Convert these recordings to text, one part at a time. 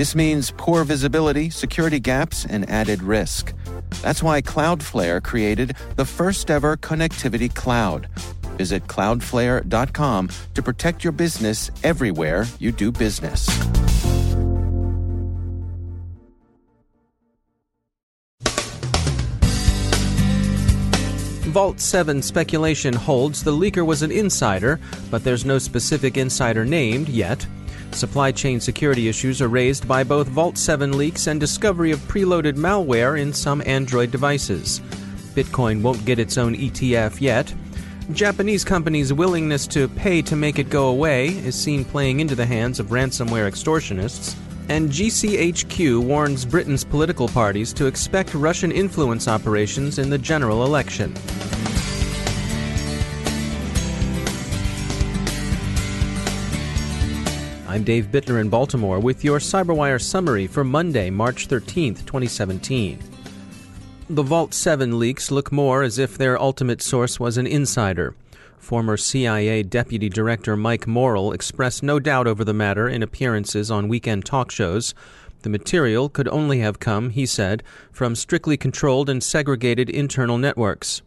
This means poor visibility, security gaps, and added risk. That's why Cloudflare created the first ever connectivity cloud. Visit cloudflare.com to protect your business everywhere you do business. Vault 7 speculation holds the leaker was an insider, but there's no specific insider named yet. Supply chain security issues are raised by both Vault 7 leaks and discovery of preloaded malware in some Android devices. Bitcoin won't get its own ETF yet. Japanese companies' willingness to pay to make it go away is seen playing into the hands of ransomware extortionists. And GCHQ warns Britain's political parties to expect Russian influence operations in the general election. I'm Dave Bittner in Baltimore with your CyberWire summary for Monday, March 13th, 2017. The Vault 7 leaks look more as if their ultimate source was an insider. Former CIA Deputy Director Mike Morell expressed no doubt over the matter in appearances on weekend talk shows. The material could only have come, he said, from strictly controlled and segregated internal networks.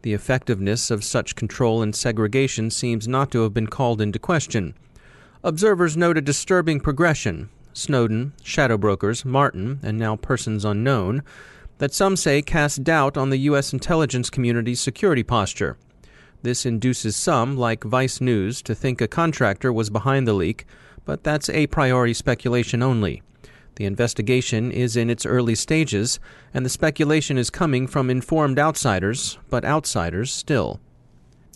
The effectiveness of such control and segregation seems not to have been called into question. Observers note a disturbing progression Snowden, shadow brokers, Martin, and now persons unknown that some say cast doubt on the U.S. intelligence community's security posture. This induces some, like Vice News, to think a contractor was behind the leak, but that's a priori speculation only. The investigation is in its early stages, and the speculation is coming from informed outsiders, but outsiders still.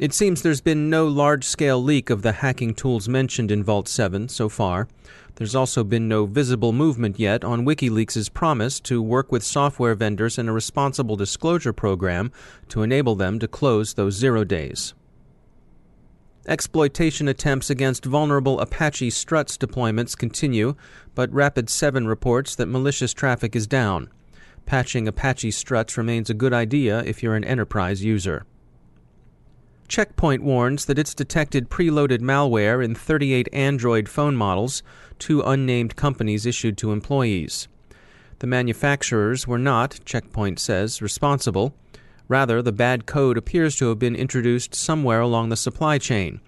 It seems there's been no large scale leak of the hacking tools mentioned in Vault 7 so far. There's also been no visible movement yet on WikiLeaks' promise to work with software vendors in a responsible disclosure program to enable them to close those zero days. Exploitation attempts against vulnerable Apache Struts deployments continue, but Rapid7 reports that malicious traffic is down. Patching Apache Struts remains a good idea if you're an enterprise user. Checkpoint warns that it's detected preloaded malware in 38 Android phone models two unnamed companies issued to employees. The manufacturers were not, Checkpoint says, responsible. Rather, the bad code appears to have been introduced somewhere along the supply chain.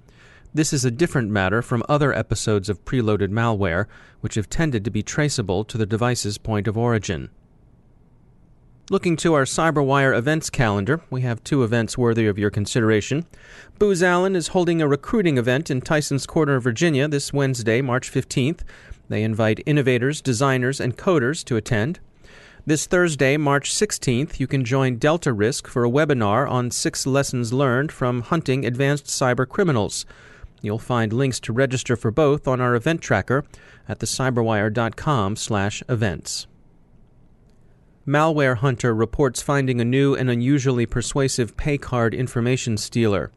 This is a different matter from other episodes of preloaded malware, which have tended to be traceable to the device's point of origin. Looking to our CyberWire events calendar, we have two events worthy of your consideration. Booz Allen is holding a recruiting event in Tysons Corner, Virginia this Wednesday, March 15th. They invite innovators, designers, and coders to attend. This Thursday, March 16th, you can join Delta Risk for a webinar on six lessons learned from hunting advanced cyber criminals. You'll find links to register for both on our event tracker at thecyberwire.com/events. Malware Hunter reports finding a new and unusually persuasive pay card information stealer.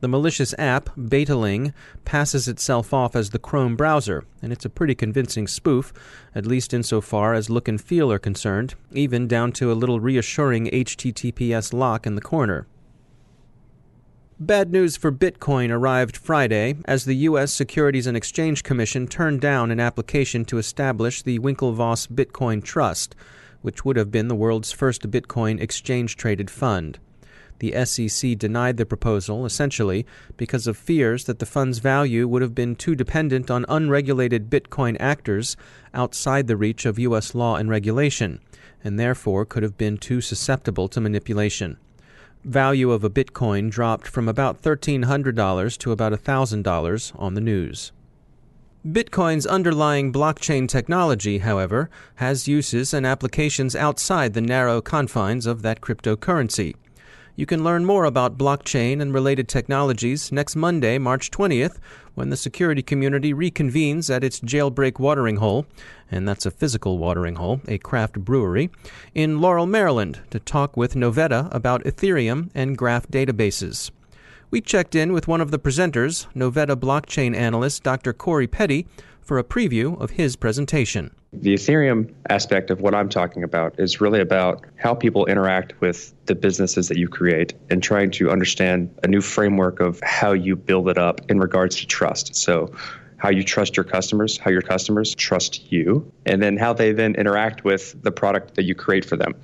The malicious app, Betaling, passes itself off as the Chrome browser, and it's a pretty convincing spoof, at least insofar as look and feel are concerned, even down to a little reassuring HTTPS lock in the corner. Bad news for Bitcoin arrived Friday as the U.S. Securities and Exchange Commission turned down an application to establish the Winklevoss Bitcoin Trust which would have been the world's first Bitcoin exchange traded fund. The SEC denied the proposal essentially because of fears that the fund's value would have been too dependent on unregulated Bitcoin actors outside the reach of U.S. law and regulation, and therefore could have been too susceptible to manipulation. Value of a Bitcoin dropped from about $1,300 to about $1,000 on the news. Bitcoin's underlying blockchain technology, however, has uses and applications outside the narrow confines of that cryptocurrency. You can learn more about blockchain and related technologies next Monday, March 20th, when the security community reconvenes at its jailbreak watering hole, and that's a physical watering hole, a craft brewery, in Laurel, Maryland, to talk with Novetta about Ethereum and graph databases. We checked in with one of the presenters, Novetta blockchain analyst Dr. Corey Petty, for a preview of his presentation. The Ethereum aspect of what I'm talking about is really about how people interact with the businesses that you create and trying to understand a new framework of how you build it up in regards to trust. So, how you trust your customers, how your customers trust you, and then how they then interact with the product that you create for them.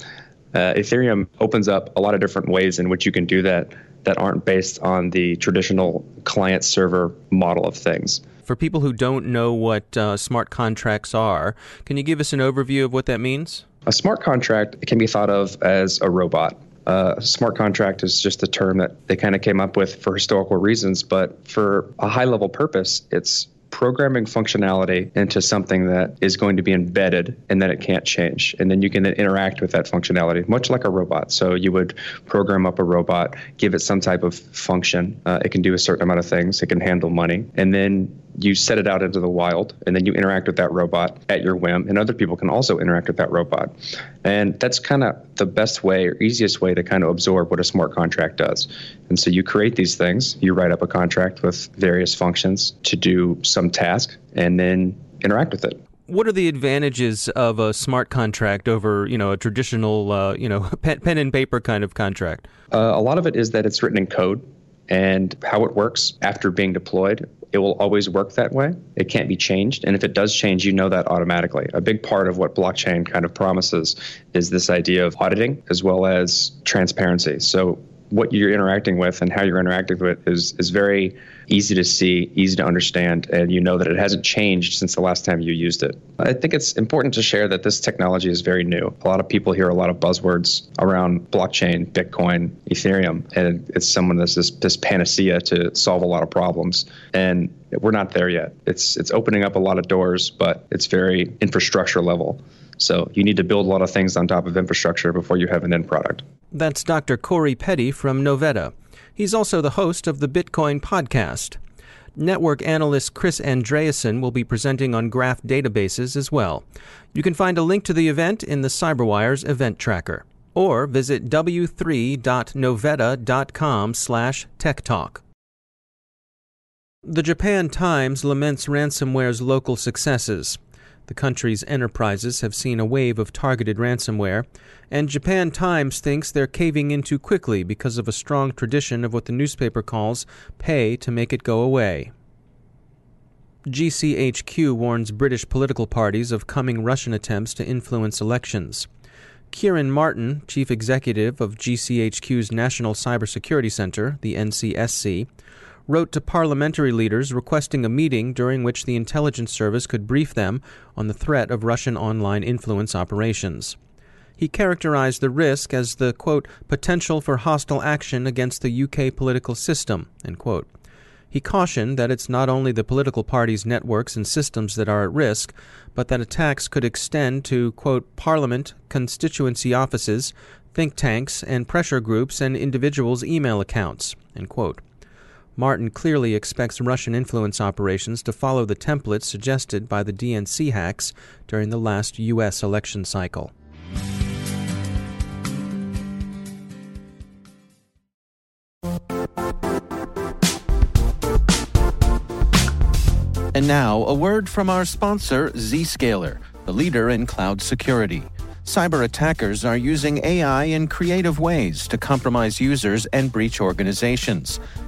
Uh, Ethereum opens up a lot of different ways in which you can do that that aren't based on the traditional client server model of things. For people who don't know what uh, smart contracts are, can you give us an overview of what that means? A smart contract can be thought of as a robot. Uh, smart contract is just a term that they kind of came up with for historical reasons, but for a high level purpose, it's programming functionality into something that is going to be embedded and that it can't change. And then you can then interact with that functionality, much like a robot. So you would program up a robot, give it some type of function. Uh, it can do a certain amount of things, it can handle money. And then you set it out into the wild and then you interact with that robot at your whim and other people can also interact with that robot. And that's kind of the best way or easiest way to kind of absorb what a smart contract does. And so you create these things you write up a contract with various functions to do some task and then interact with it. What are the advantages of a smart contract over you know a traditional uh, you know pen, pen and paper kind of contract? Uh, a lot of it is that it's written in code and how it works after being deployed it will always work that way. It can't be changed. And if it does change, you know that automatically. A big part of what blockchain kind of promises is this idea of auditing as well as transparency. So what you're interacting with and how you're interacting with it is is very easy to see, easy to understand, and you know that it hasn't changed since the last time you used it. I think it's important to share that this technology is very new. A lot of people hear a lot of buzzwords around blockchain, Bitcoin, Ethereum, and it's someone that's this, this panacea to solve a lot of problems. And we're not there yet. It's it's opening up a lot of doors, but it's very infrastructure level. So you need to build a lot of things on top of infrastructure before you have an end product. That's Dr. Corey Petty from Novetta. He's also the host of the Bitcoin podcast. Network analyst Chris Andreasen will be presenting on graph databases as well. You can find a link to the event in the CyberWire's event tracker or visit w3.novetta.com slash techtalk. The Japan Times laments ransomware's local successes. The country's enterprises have seen a wave of targeted ransomware, and Japan Times thinks they're caving in too quickly because of a strong tradition of what the newspaper calls pay to make it go away. GCHQ warns British political parties of coming Russian attempts to influence elections. Ciaran Martin, chief executive of GCHQ's National Cybersecurity Center, the NCSC, wrote to parliamentary leaders requesting a meeting during which the intelligence service could brief them on the threat of Russian online influence operations. He characterized the risk as the, quote, potential for hostile action against the UK political system, He cautioned that it's not only the political parties' networks and systems that are at risk, but that attacks could extend to, quote, parliament, constituency offices, think tanks, and pressure groups and individuals' email accounts, end quote. Martin clearly expects Russian influence operations to follow the template suggested by the DNC hacks during the last U.S. election cycle. And now, a word from our sponsor, Zscaler, the leader in cloud security. Cyber attackers are using AI in creative ways to compromise users and breach organizations.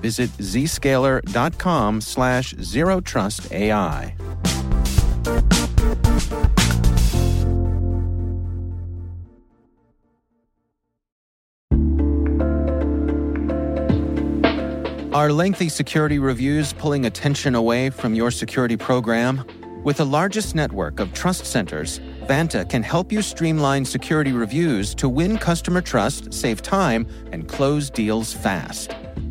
Visit zscaler.com slash zero trust AI. Are lengthy security reviews pulling attention away from your security program? With the largest network of trust centers, Vanta can help you streamline security reviews to win customer trust, save time, and close deals fast.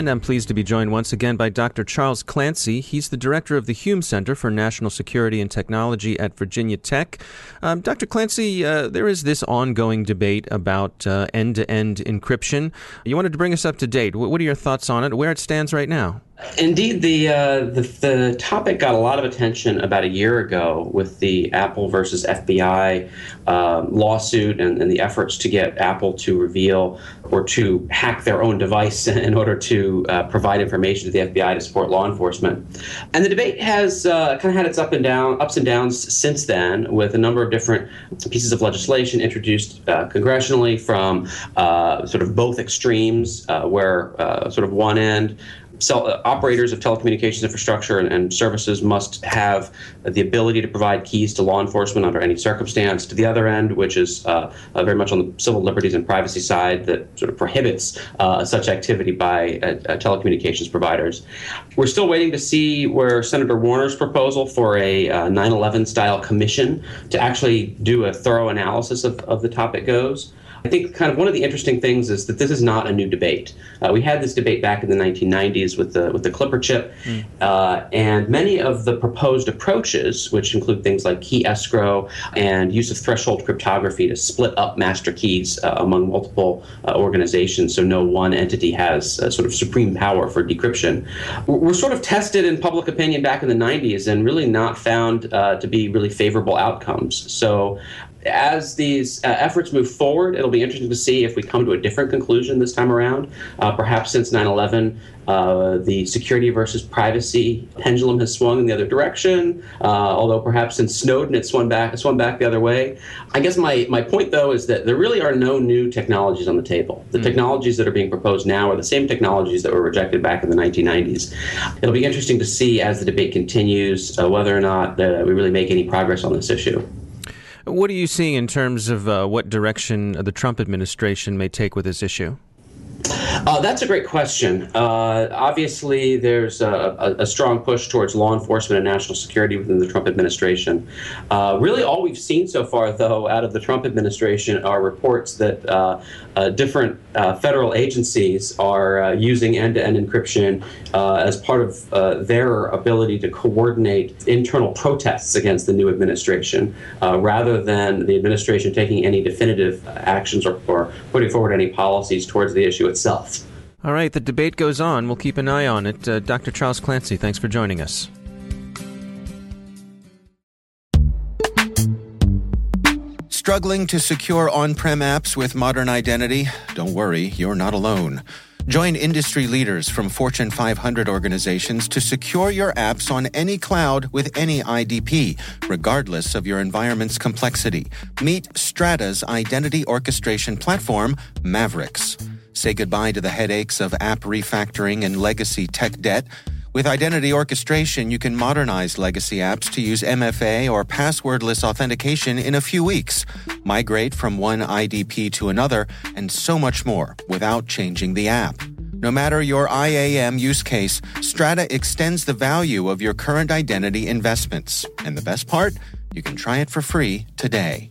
And I'm pleased to be joined once again by Dr. Charles Clancy. He's the director of the Hume Center for National Security and Technology at Virginia Tech. Um, Dr. Clancy, uh, there is this ongoing debate about end to end encryption. You wanted to bring us up to date. What are your thoughts on it, where it stands right now? Indeed, the, uh, the, the topic got a lot of attention about a year ago with the Apple versus FBI uh, lawsuit and, and, the efforts to get Apple to reveal or to hack their own device in order to uh, provide information to the FBI to support law enforcement. And the debate has uh, kind of had its up and down ups and downs since then, with a number of different pieces of legislation introduced uh, congressionally from uh, sort of both extremes, where sort of one end cell, uh, operators of telecommunications infrastructure and, and, services must have the ability to provide keys to law enforcement under any circumstance. To the other end, which is uh, uh, very much on the civil liberties and privacy side, that sort of prohibits uh, such activity by uh, uh, telecommunications providers. We're still waiting to see where Senator Warner's proposal for a 9 11 style commission to actually do a thorough analysis of, of the topic goes. I think kind of one of the interesting things is that this is not a new debate. Uh, we had this debate back in the 1990s with the with the Clipper chip, mm. uh, and many of the proposed approaches, which include things like key escrow and use of threshold cryptography to split up master keys uh, among multiple uh, organizations, so no one entity has sort of supreme power for decryption, were sort of tested in public opinion back in the 90s and really not found uh, to be really favorable outcomes. So as these uh, efforts move forward, it'll be interesting to see if we come to a different conclusion this time around. Uh, perhaps since 9 11, uh, the security versus privacy pendulum has swung in the other direction, uh, although perhaps since Snowden it swung back, it swung back the other way. I guess my, my point, though, is that there really are no new technologies on the table. The mm. technologies that are being proposed now are the same technologies that were rejected back in the 1990s. It'll be interesting to see as the debate continues uh, whether or not we really make any progress on this issue. What are you seeing in terms of uh, what direction the Trump administration may take with this issue? Uh, that's a great question. Uh, obviously, there's a, a, strong push towards law enforcement and national security within the Trump administration. Uh, really, all we've seen so far, though, out of the Trump administration are reports that uh, uh, different uh, federal agencies are using end to end encryption as part of their ability to coordinate internal protests against the new administration rather than the administration taking any definitive actions or, or putting forward any policies towards the issue itself. All right, the debate goes on. We'll keep an eye on it. Uh, Dr. Charles Clancy, thanks for joining us. Struggling to secure on prem apps with modern identity? Don't worry, you're not alone. Join industry leaders from Fortune 500 organizations to secure your apps on any cloud with any IDP, regardless of your environment's complexity. Meet Strata's identity orchestration platform, Maverics. Say goodbye to the headaches of app refactoring and legacy tech debt. With identity orchestration, you can modernize legacy apps to use MFA or passwordless authentication in a few weeks, migrate from one IDP to another, and so much more without changing the app. No matter your IAM use case, Strata extends the value of your current identity investments. And the best part? You can try it for free today.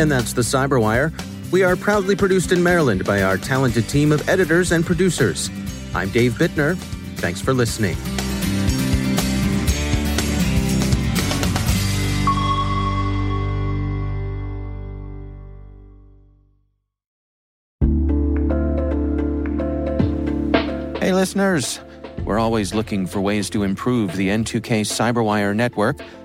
And that's the Cyberwire. We are proudly produced in Maryland by our talented team of editors and producers. I'm Dave Bittner. Thanks for listening. Hey, listeners. We're always looking for ways to improve the N2K Cyberwire network